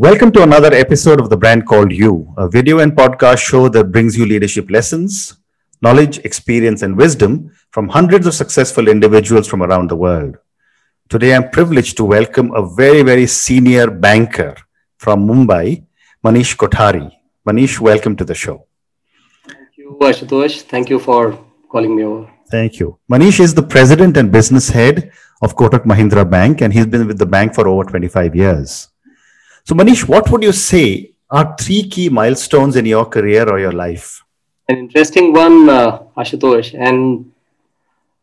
Welcome to another episode of The Brand Called You, a video and podcast show that brings you leadership lessons, knowledge, experience, and wisdom from hundreds of successful individuals from around the world. Today, I'm privileged to welcome a very, very senior banker from Mumbai, Manish Kothari. Manish, welcome to the show. Thank you, Ashutosh. Thank you for calling me over. Thank you. Manish is the president and business head of Kotak Mahindra Bank, and he's been with the bank for over 25 years. So, Manish, what would you say are three key milestones in your career or your life? An interesting one, uh, Ashutosh. And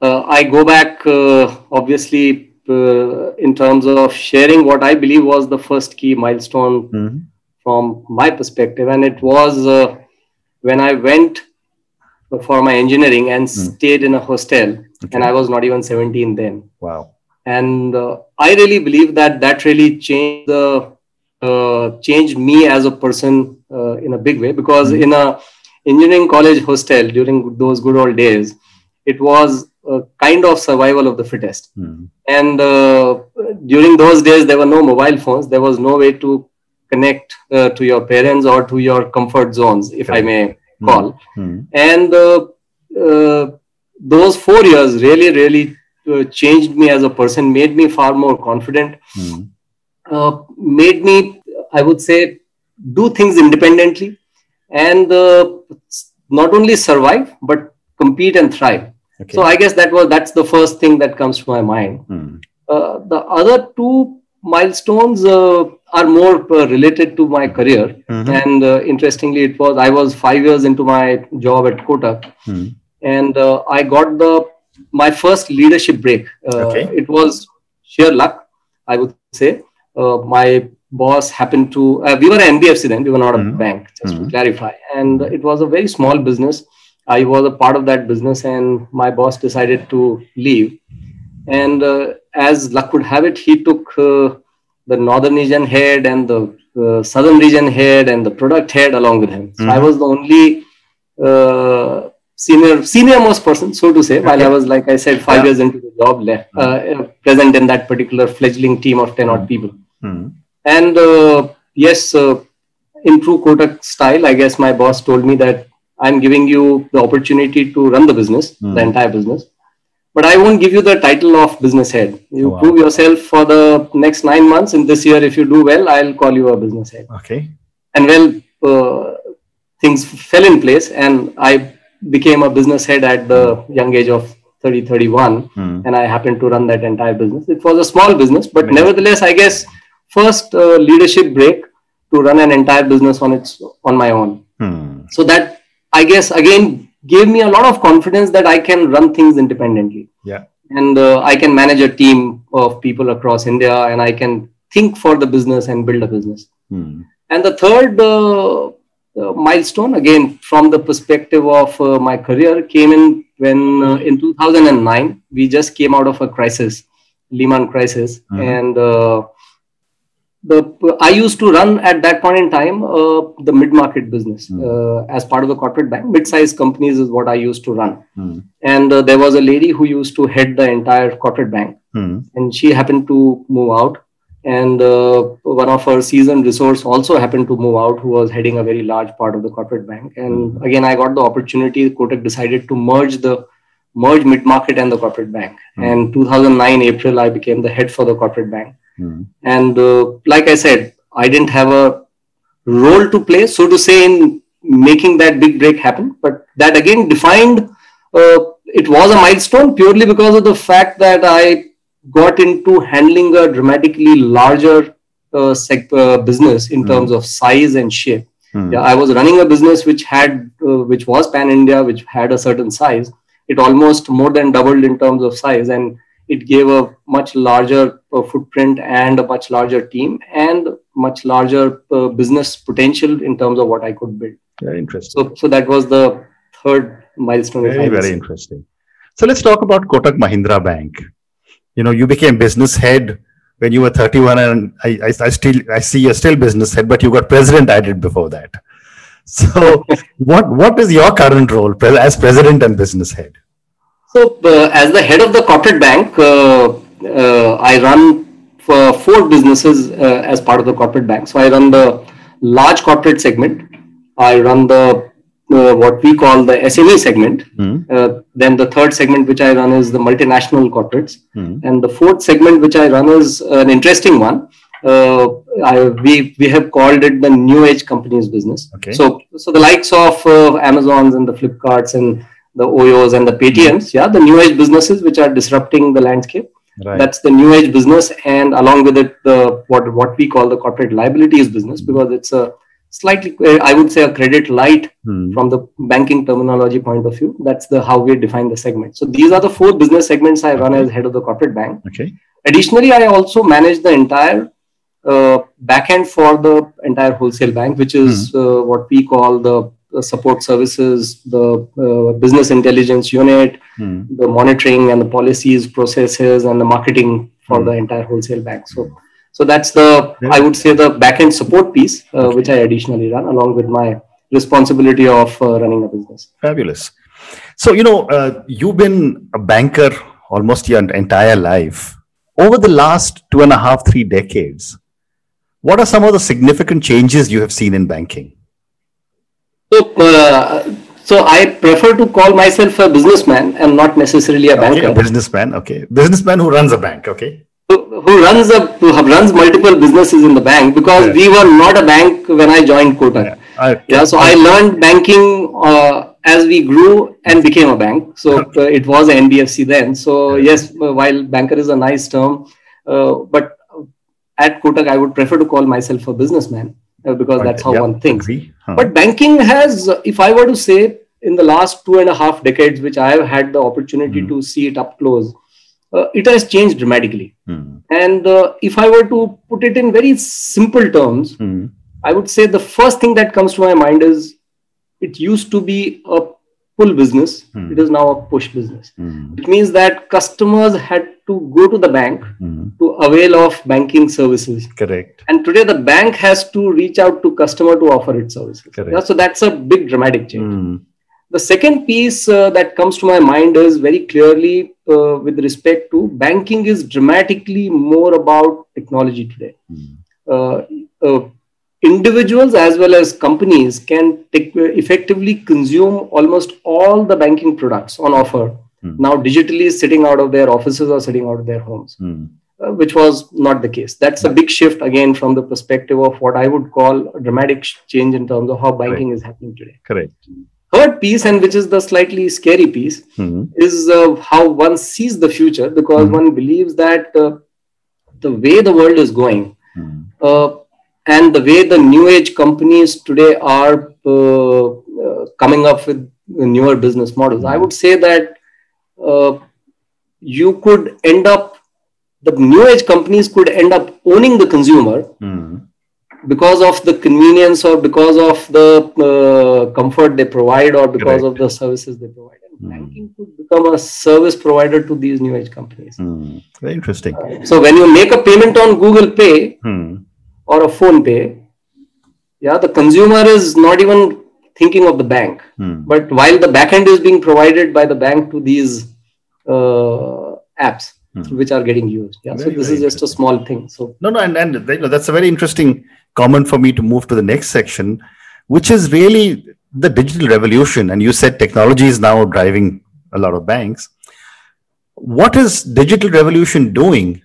uh, I go back, uh, obviously, uh, in terms of sharing what I believe was the first key milestone mm-hmm. from my perspective. And it was uh, when I went for my engineering and mm. stayed in a hostel. Okay. And I was not even 17 then. Wow. And uh, I really believe that that really changed the uh, changed me as a person uh, in a big way because mm. in a engineering college hostel during those good old days it was a kind of survival of the fittest mm. and uh, during those days there were no mobile phones there was no way to connect uh, to your parents or to your comfort zones if i may hmm. call mm. and uh, those four years really really changed me as a person made me far more confident hmm. Uh, made me, I would say, do things independently and uh, not only survive but compete and thrive. Okay. So I guess that was that's the first thing that comes to my mind. Hmm. Uh, the other two milestones uh, are more uh, related to my career, mm-hmm. and interestingly, it was I was five years into my job at Kotak, hmm. and I got the my first leadership break. Okay. It was sheer luck, I would say uh, my boss happened to uh, we were an nbfc then we were not a mm-hmm. bank just mm-hmm. to clarify and it was a very small business i was a part of that business and my boss decided to leave and uh, as luck would have it he took uh, the northern region head and the uh, southern region head and the product head along with him so mm-hmm. i was the only uh, senior senior most person so to say okay. while i was like i said five yeah. years into the job left mm-hmm. present in that particular fledgling team of 10 odd mm-hmm. people Hmm. And uh, yes, uh, in true Kotak style, I guess my boss told me that I'm giving you the opportunity to run the business, mm. the entire business. But I won't give you the title of business head. You wow. prove yourself for the next nine months. In this year, if you do well, I'll call you a business head. Okay. And well, uh, things fell in place, and I became a business head at the young age of 30, 31. Mm. And I happened to run that entire business. It was a small business, but nevertheless, I guess first uh, leadership break to run an entire business on its on my own. Hmm. So that I guess again gave me a lot of confidence that I can run things independently. Yeah. And uh, I can manage a team of people across India, and I can think for the business and build a business. Hmm. And the third uh, uh milestone, again from the perspective of uh, my career, came in when uh, in 2009 we just came out of a crisis, Lehman crisis, mm-hmm. and the I used to run at that point in time uh, the mid market business mm. uh, as part of the corporate bank. Mid sized companies is what I used to run, mm. and uh, there was a lady who used to head the entire corporate bank, mm. and she happened to move out. And uh, one of her seasoned resource also happened to move out, who was heading a very large part of the corporate bank. And hmm. again, I got the opportunity. Kotak decided to merge the merge mid market and the corporate bank. Hmm. And 2009 April, I became the head for the corporate bank Mm. And uh, like I said, I didn't have a role to play, so to say, in making that big break happen. But that again defined uh, it was a milestone purely because of the fact that I got into handling a dramatically larger uh, sec- uh, business in mm. terms of size and shape. Mm. Yeah, I was running a business which had, uh, which was pan India, which had a certain size. It almost more than doubled in terms of size, and it gave a much larger footprint and a much larger team and much larger uh, business potential in terms of what I could build. Very interesting. So, so that was the third milestone. Very, very interesting. So let's talk about Kotak Mahindra Bank. You know, you became business head when you were 31 and I, I, I still, I see you're still business head, but you got president added before that. So what, what is your current role as president and business head? So, uh, as the head of the corporate bank, uh, uh, I run uh, four businesses uh, as part of the corporate bank. So I run the large corporate segment. I run the uh, what we call the SME segment. Mm. then the third segment which I run is the multinational corporates, mm. and the fourth segment which I run is an interesting one. Uh, I, we we have called it the new age companies business. Okay. So so the likes of uh, Amazons and the Flipkarts and the Oyos and the Paytms, yeah, the new age businesses which are disrupting the landscape. Right. That's the new age business, and along with it, the what what we call the corporate liabilities business, because it's a slightly, I would say, a credit light hmm. from the banking terminology point of view. That's the how we define the segment. So these are the four business segments I run as head of the corporate bank. Okay. Additionally, I also manage the entire uh, backend for the entire wholesale bank, which is hmm. uh, what we call the support services, the uh, business intelligence unit, hmm. the monitoring and the policies, processes, and the marketing for hmm. the entire wholesale bank. So, so that's the yeah. I would say the backend support piece, uh, okay. which I additionally run along with my responsibility of uh, running a business. Fabulous. So you know uh, you've been a banker almost your entire life. Over the last two and a half, three decades, what are some of the significant changes you have seen in banking? So, uh, so I prefer to call myself a businessman and not necessarily a banker. A businessman, okay. Businessman who runs a bank, okay. Who, who runs a who runs multiple businesses in the bank because yeah. we were not a bank when I joined Kotak. Yeah, I, yeah so I, learned banking uh, as we grew and became a bank. So uh, it was an NBFC then. So yes, while banker is a nice term, uh, but at Kotak I would prefer to call myself a businessman uh, because that's how one thinks. Huh. But banking has, if I were to say, in the last two and a half decades, which I have had the opportunity mm. to see it up close, uh, it has changed dramatically. Mm. And uh, if I were to put it in very simple terms, mm. I would say the first thing that comes to my mind is it used to be a pull business. Mm. It is now a push business. Mm. It means that customers had to go to the bank mm. to avail of banking services. Correct. And today the bank has to reach out to customer to offer its services. Correct. Yeah, so that's a big dramatic change. Mm. The second piece uh, that comes to my mind is very clearly uh, with respect to banking is dramatically more about technology today. Mm. Uh, individuals as well as companies can take, effectively consume almost all the banking products on offer mm. now digitally sitting out of their offices or sitting out of their homes mm. uh, which was not the case that's a big shift again from the perspective of what i would call a dramatic change in terms of how banking is happening today correct third piece and which is the slightly scary piece mm. is uh, how one sees the future because hmm. one believes that uh, the way the world is going hmm. And the way the new age companies today are uh, uh, coming up with newer business models i would say that uh, you could end up the new age companies could end up owning the consumer mm. because of the convenience or because of the uh, comfort they provide or because Correct. of the services they provide and mm. banking could become a service provider to these new age companies mm. very interesting uh, so when you make a payment on google pay hmm or a PhonePe yeah the consumer is not even thinking of the bank. Hmm. but while the backend is being provided by the bank to these uh, apps hmm. which are getting used. Yeah very, so this is just a small thing so. No no and, and you know, that's a very interesting comment for me to move to the next section which is really the digital revolution. And you said technology is now driving a lot of banks. What is digital revolution doing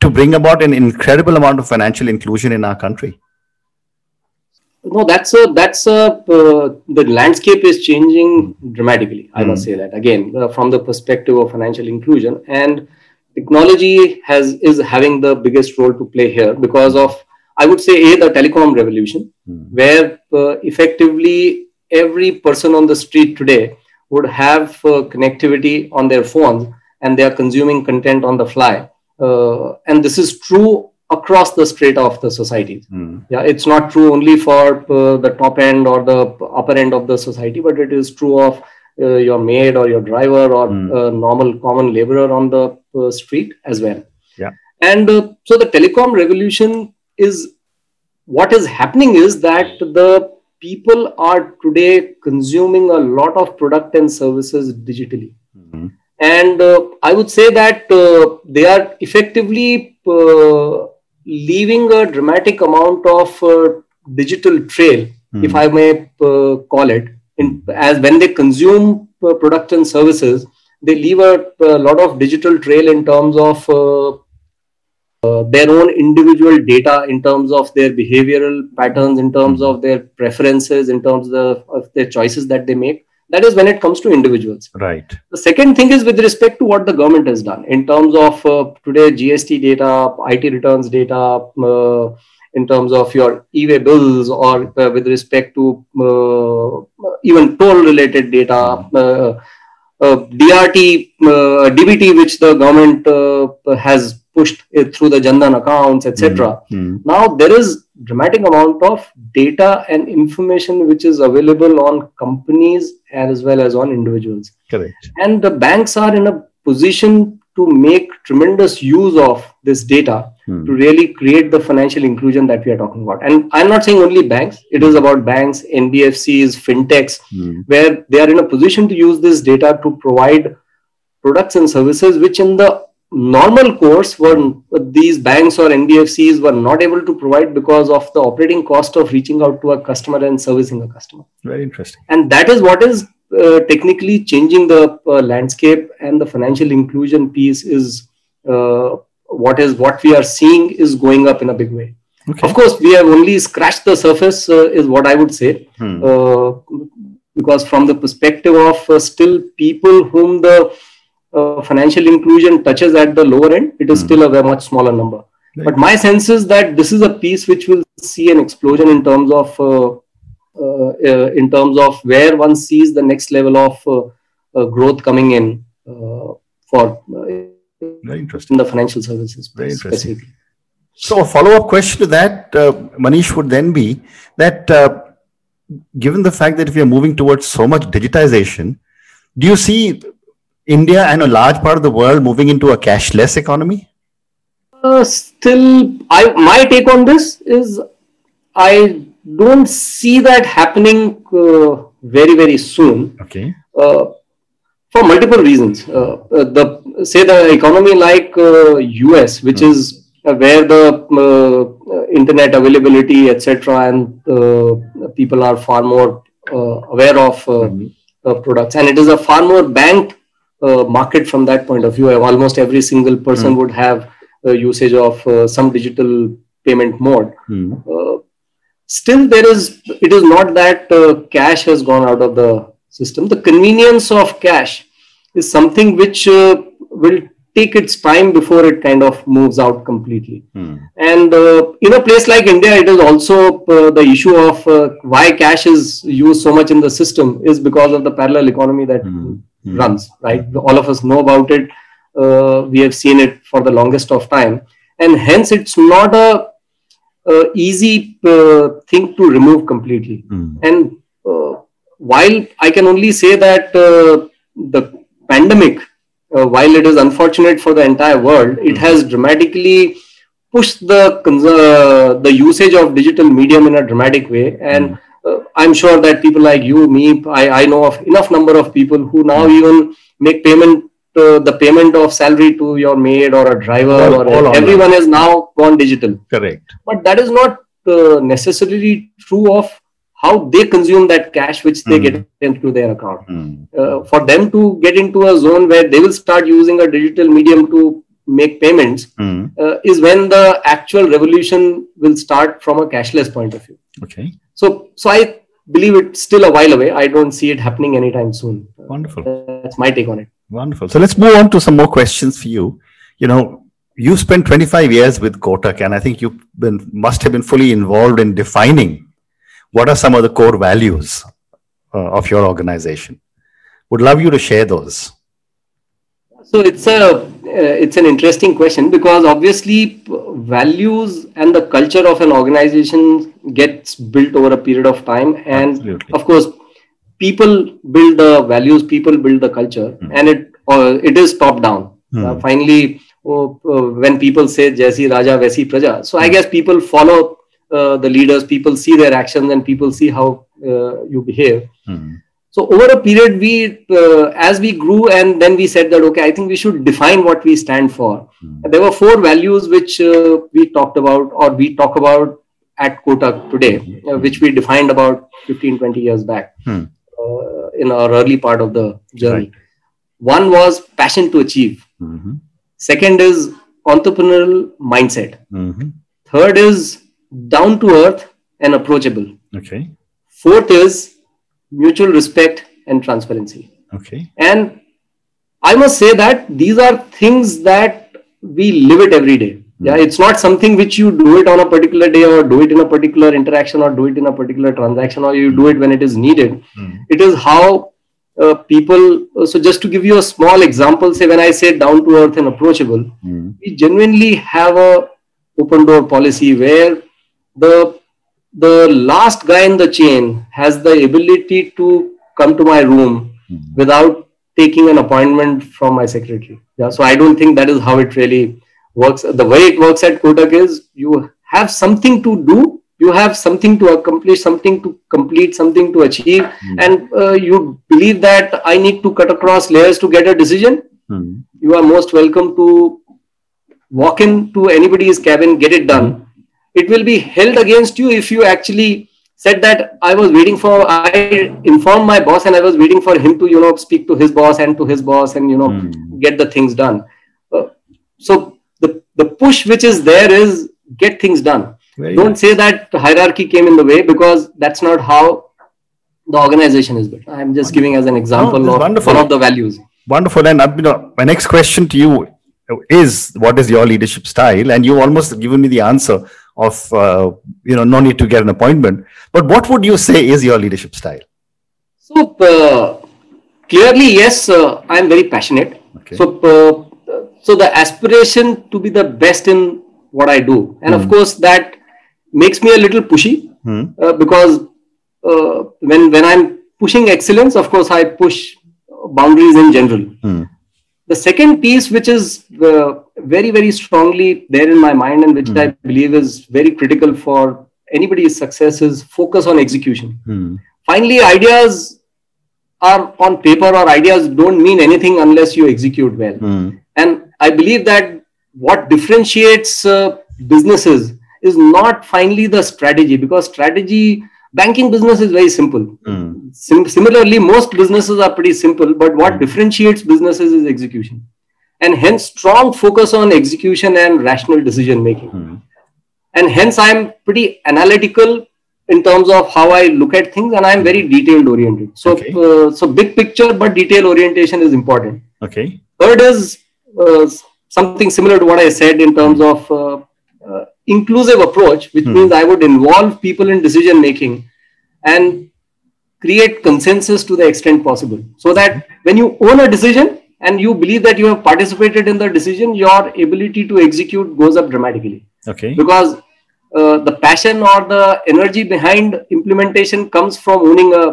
to bring about an incredible amount of financial inclusion in our country no that's a that's a uh, the landscape is changing dramatically i mm. must hmm. say that again uh, from the perspective of financial inclusion and technology has is having the biggest role to play here because of i would say a the telecom revolution mm. where uh, effectively every person on the street today would have uh, connectivity on their phones and they are consuming content on the fly uh, and this is true across the strata of the society. Mm. Yeah, it's not true only for uh, the top end or the upper end of the society, but it is true of uh, your maid or your driver or mm. normal common laborer on the uh, street as well. Yeah, and uh, so the telecom revolution is what is happening is that the people are today consuming a lot of product and services digitally. Mm and uh, i would say that uh, they are effectively uh, leaving a dramatic amount of uh, digital trail, Hmm. if I may uh, call it, in, as when they consume uh, products and services, they leave a, a lot of digital trail in terms of uh, uh, their own individual data, in terms of their behavioral patterns, in terms of their preferences, in terms of, of their choices that they make. That is when it comes to individuals. Right. The second thing is with respect to what the government has done in terms of uh, today GST data, IT returns data, uh, in terms of your e-way bills, or uh, with respect to uh, even toll-related data, uh, uh, DRT, uh, DBT, which the government uh, has pushed through the Jan Dhan accounts, etc. Hmm. Now there is dramatic amount of data and information which is available on companies as well as on individuals Correct. and the banks are in a position to make tremendous use of this data Hmm. to really create the financial inclusion that we are talking about and i'm not saying only banks it is about banks nbfcs fintechs Hmm. where they are in a position to use this data to provide products and services which in the normal course were these banks or nbfcs were not able to provide because of the operating cost of reaching out to a customer and servicing a customer Very interesting. and that is what is uh, technically changing the uh, landscape and the financial inclusion piece is uh, what is what we are seeing is going up in a big way Okay. of course we have only scratched the surface uh, is what i would say Hmm. uh, because from the perspective of uh, still people whom the uh, financial inclusion touches at the lower end it is Hmm. still a very much smaller number Right. but my sense is that this is a piece which will see an explosion in terms of uh, uh, uh, in terms of where one sees the next level of uh, uh, growth coming in uh, for uh, Very interesting. in the financial services Very interesting. So a follow-up question to that, uh, Manish, would then be that uh, given the fact that we are moving towards so much digitization, do you see India and a large part of the world moving into a cashless economy? Uh, still, I my take on this is I don't see that happening uh, very very soon Okay. uh, for multiple reasons. Uh, uh, the say the economy like uh, US, which Hmm. is uh, where the uh, uh, internet availability etc. and uh, people are far more uh, aware of uh, Mhm. uh, products, and it is a far more banked uh, market from that point of view. Almost every single person Hmm. would have usage of uh, some digital payment mode. Uh, still, there is it is not that uh, cash has gone out of the system. The convenience of cash is something which uh, will take its time before it kind of moves out completely. Hmm. And uh, in a place like India, it is also uh, the issue of uh, why cash is used so much in the system is because of the parallel economy that Hmm. Hmm. runs, right? All of us know about it. Uh, we have seen it for the longest of time. And hence, it's not a, a easy uh, thing to remove completely. Hmm. And uh, while I can only say that uh, the pandemic, uh, while it is unfortunate for the entire world, it has dramatically pushed the uh, the usage of digital medium in a dramatic way. And uh, I'm sure that people like you, me, I, I know of enough number of people who now even make payment. Uh, the payment of salary to your maid or a driver All- or all online. everyone has now gone digital Correct. but that is not uh, necessarily true of how they consume that cash which they Mm. get into their account. Hmm. Uh, for them to get into a zone where they will start using a digital medium to make payments Hmm. uh, is when the actual revolution will start from a cashless point of view. Okay. So, so I believe it's still a while away. I don't see it happening anytime soon. Wonderful. That's my take on it. Wonderful. So let's move on to some more questions for you. You know, you spent 25 years with Kotak, and I think you been must have been fully involved in defining what are some of the core values uh, of your organization. Would love you to share those. So it's a uh, it's an interesting question because obviously p- values and the culture of an organization gets built over a period of time, and Absolutely. of course, people build the values, people build the culture, Hmm. and it uh, it is top down. Hmm. Uh, finally, oh, uh, when people say "Jaisi Raja, Vaisi Praja," so I guess people follow uh, the leaders, people see their actions, and people see how uh, you behave. Hmm. So over a period we uh, as we grew and then we said that okay i think we should define what we stand for Mm. there were four values which uh, we talked about or we talk about at kotak today uh, which we defined about 15 20 years back Hmm. uh, in our early part of the journey Right. one was passion to achieve Mhm. second is entrepreneurial mindset Mhm. third is down to earth and approachable Okay. fourth is mutual respect and transparency Okay. and i must say that these are things that we live it every day yeah it's not something which you do it on a particular day or do it in a particular interaction or do it in a particular transaction or you do it when it is needed Mm. it is how uh, people so just to give you a small example say when i say down to earth and approachable Mm. we genuinely have a open door policy where the the last guy in the chain has the ability to come to my room Mm. without taking an appointment from my secretary yeah so i don't think that is how it really works the way it works at kotak is you have something to do you have something to accomplish something to complete something to achieve Mm. and uh, you believe that i need to cut across layers to get a decision Mm. you are most welcome to walk into anybody's cabin, get it done. It will be held against you if you actually said that I was waiting for, I informed my boss and I was waiting for him to, you know, speak to his boss and to his boss and, you know, Mm. get the things done. Uh, so the, the push which is there is get things done. Very Don't nice. say that hierarchy came in the way because that's not how the organization is built. I'm just giving as an example that's of wonderful. one of the values. Wonderful. And uh, you know, my next question to you is what is your leadership style? And you've almost given me the answer of, uh, you know, no need to get an appointment. But what would you say is your leadership style? So uh, clearly, yes, uh, I am very passionate. Okay. So, uh, so the aspiration to be the best in what I do, and of course, that makes me a little pushy Hmm. uh, because uh, when when I'm pushing excellence, of course, I push boundaries in general. Hmm. The second piece, which is uh, very very strongly there in my mind, and which I believe is very critical for anybody's success, is focus on execution Hmm. finally ideas are on paper or ideas don't mean anything unless you execute well Hmm. and i believe that what differentiates uh, businesses is not finally the strategy because strategy banking business is very simple Hmm. Sim- similarly most businesses are pretty simple but what differentiates businesses is execution and hence strong focus on execution and rational decision making Hmm. and hence i'm pretty analytical in terms of how i look at things and i'm very detailed oriented so Okay. uh, so big picture but detail orientation is important Okay. third is uh, something similar to what i said in terms of uh, uh, inclusive approach which Hmm. means i would involve people in decision making and create consensus to the extent possible so that when you own a decision and you believe that you have participated in the decision your ability to execute goes up dramatically Okay. because uh, the passion or the energy behind implementation comes from owning a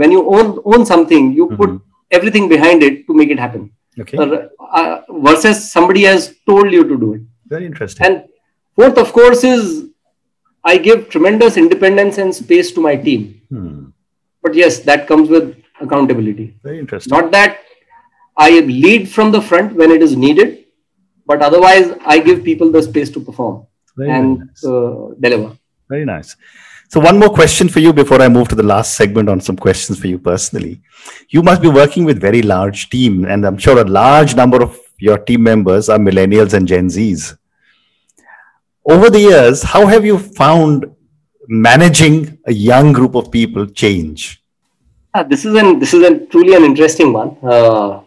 when you own own something you put everything behind it to make it happen Okay. uh, uh, versus somebody has told you to do it Very interesting. and fourth of course is i give tremendous independence and space to my team Hmm. but yes that comes with accountability Very interesting. not that i lead from the front when it is needed but otherwise i give people the space to perform Very and nice. uh, deliver Very nice. So, one more question for you before I move to the last segment on some questions for you personally. You must be working with very large team, and I'm sure a large number of your team members are millennials and Gen Zs. Over the years, how have you found managing a young group of people change? Ah, this is an this is a truly an interesting one. Uh,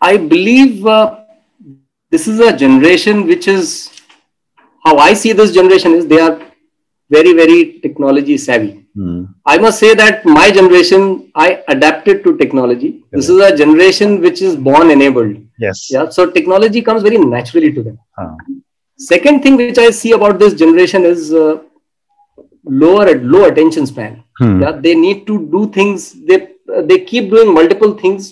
I believe uh, this is a generation which is how I see this generation is they are very very technology savvy. Hmm. I must say that my generation I adapted to technology. This is a generation which is born enabled. Yes. Yeah, so technology comes very naturally to them. Second thing which I see about this generation is uh, lower at low attention span Hmm. yeah they need to do things they they keep doing multiple things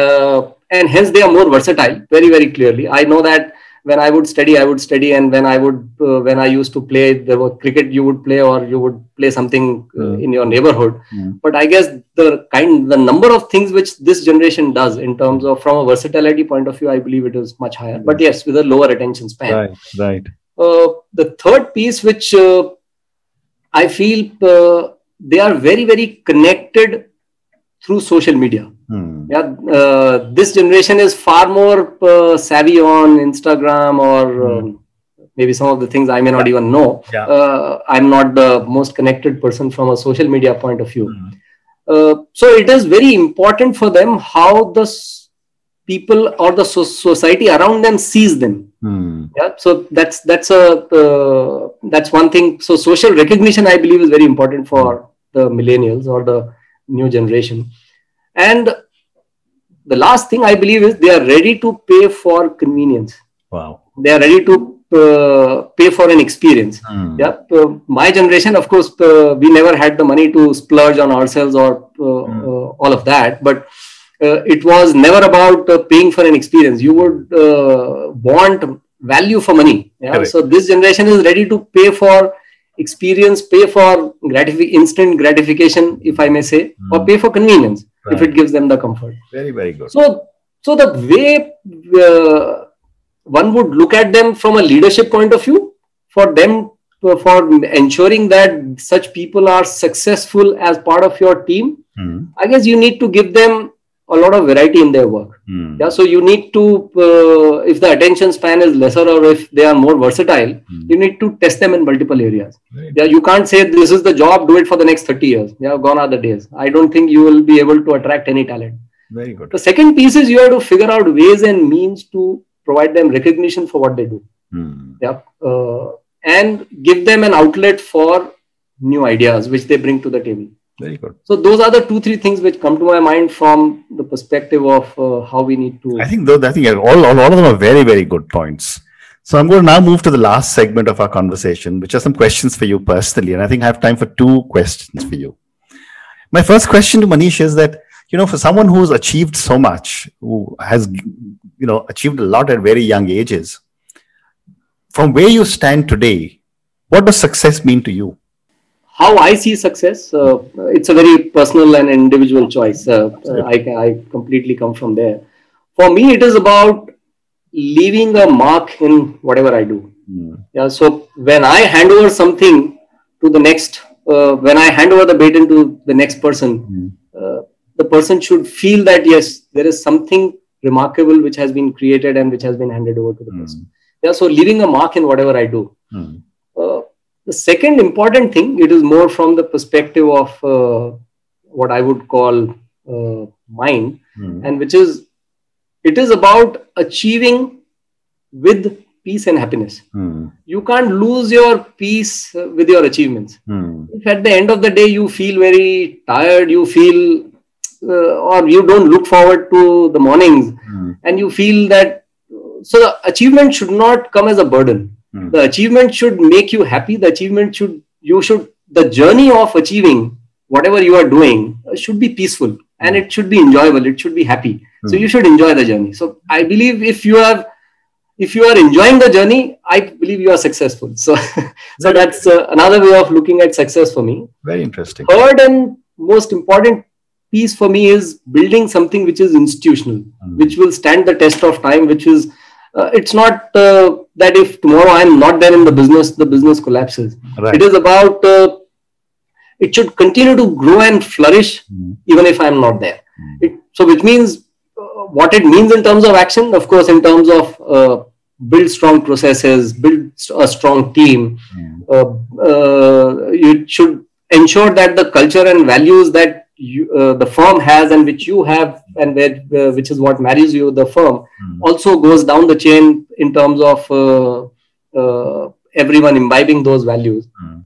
uh, and hence they are more versatile very very clearly i know that when I would study, I would study, and when I would uh, when I used to play, there was cricket you would play, or you would play something uh, in your neighborhood. Mm. But I guess the kind, the number of things which this generation does in terms of from a versatility point of view, I believe it is much higher. But yes, with a lower attention span. Right, right. Uh, the third piece, which uh, I feel uh, they are very very connected through social media Hmm. Yeah uh, this generation is far more uh, savvy on instagram or um, maybe some of the things i may not even know. Yeah. uh, i'm not the most connected person from a social media point of view. Hmm. uh, so it is very important for them how the people or the so- society around them sees them. Hmm. yeah so that's that's a uh, that's one thing. So social recognition i believe is very important for the millennials or the new generation. And the last thing i believe is they are ready to pay for convenience Wow. they are ready to uh, pay for an experience Hmm. yeah uh, my generation of course uh, we never had the money to splurge on ourselves or uh, Mm. all of that but uh, it was never about uh, paying for an experience you would uh, want value for money yeah Correct. so this generation is ready to pay for experience pay for gratifi- instant gratification if i may say or Mm. pay for convenience if it gives them the comfort Very, very good. so so the way uh, one would look at them from a leadership point of view for them uh, for ensuring that such people are successful as part of your team Hmm. i guess you need to give them a lot of variety in their work Hmm. yeah so you need to uh, if the attention span is lesser or if they are more versatile Hmm. you need to test them in multiple areas Very yeah you can't say this is the job do it for the next 30 years yeah gone are the days i don't think you will be able to attract any talent Very good. the second piece is you have to figure out ways and means to provide them recognition for what they do Hmm. yeah uh, and give them an outlet for new ideas which they bring to the table Very good. so those are the two three things which come to my mind from the perspective of uh, how we need to I think though I think all, all, all of them are very, very good points. So I'm going to now move to the last segment of our conversation, which are some questions for you personally. And I think I have time for two questions for you. My first question to Manish is that, you know, for someone who's achieved so much, who has, you know, achieved a lot at very young ages, from where you stand today, what does success mean to you? How I see success, uh, it's a very personal and individual choice. Uh, I, I completely come from there. For me, it is about leaving a mark in whatever I do. Hmm. Yeah. So when I hand over something to the next, uh, when I hand over the baton to the next person, Hmm. uh, the person should feel that yes, there is something remarkable which has been created and which has been handed over to the Hmm. person. Yeah. So leaving a mark in whatever I do. The second important thing, it is more from the perspective of uh, what I would call uh, mind, Hmm. and which is it is about achieving with peace and happiness. Hmm. You can't lose your peace with your achievements. Hmm. If at the end of the day you feel very tired, you feel uh, or you don't look forward to the mornings, Hmm. and you feel that so the achievement should not come as a burden Hmm. the achievement should make you happy the achievement should you should the journey of achieving whatever you are doing should be peaceful and it should be enjoyable it should be happy so Hmm. you should enjoy the journey so i believe if you are if you are enjoying the journey i believe you are successful so so that's uh, another way of looking at success for me Very interesting. third and most important piece for me is building something which is institutional Hmm. which will stand the test of time which is uh, it's not uh, that if tomorrow i'm not there in the business the business collapses Right. it is about uh, it should continue to grow and flourish Hmm. even if i'm not there Hmm. it, so which means uh, what it means in terms of action of course in terms of uh, build strong processes build a strong team Hmm. uh, uh, you should ensure that the culture and values that you, uh, the firm has and which you have and where, uh, which is what marries you the firm Hmm. also goes down the chain in terms of uh, uh, everyone imbibing those values Hmm.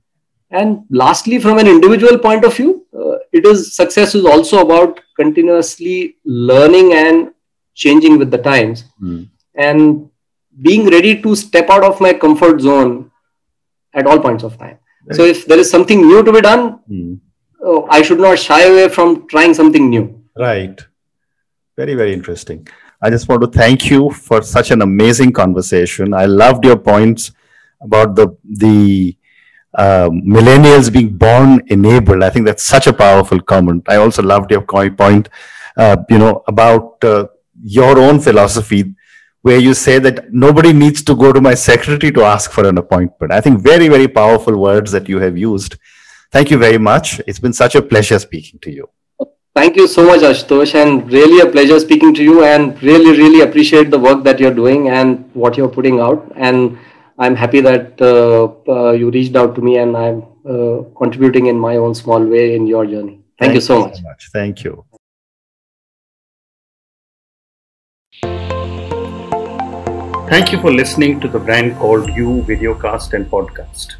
and lastly from an individual point of view uh, it is success is also about continuously learning and changing with the times Hmm. and being ready to step out of my comfort zone at all points of time so if there is something new to be done Uh, i should not shy away from trying something new Right. Very, very interesting. I just want to thank you for such an amazing conversation. I loved your points about the the uh, millennials being born enabled. I think that's such a powerful comment. I also loved your point, uh, you know, about uh, your own philosophy, where you say that nobody needs to go to my secretary to ask for an appointment. I think very, very powerful words that you have used. Thank you very much. It's been such a pleasure speaking to you. Thank you so much, Ashutosh, and really a pleasure speaking to you. And really, really appreciate the work that you're doing and what you're putting out. And I'm happy that uh, uh, you reached out to me and I'm uh, contributing in my own small way in your journey. Thank, Thank you so much. so much. Thank you. Thank you for listening to the brand called You Videocast and Podcast, a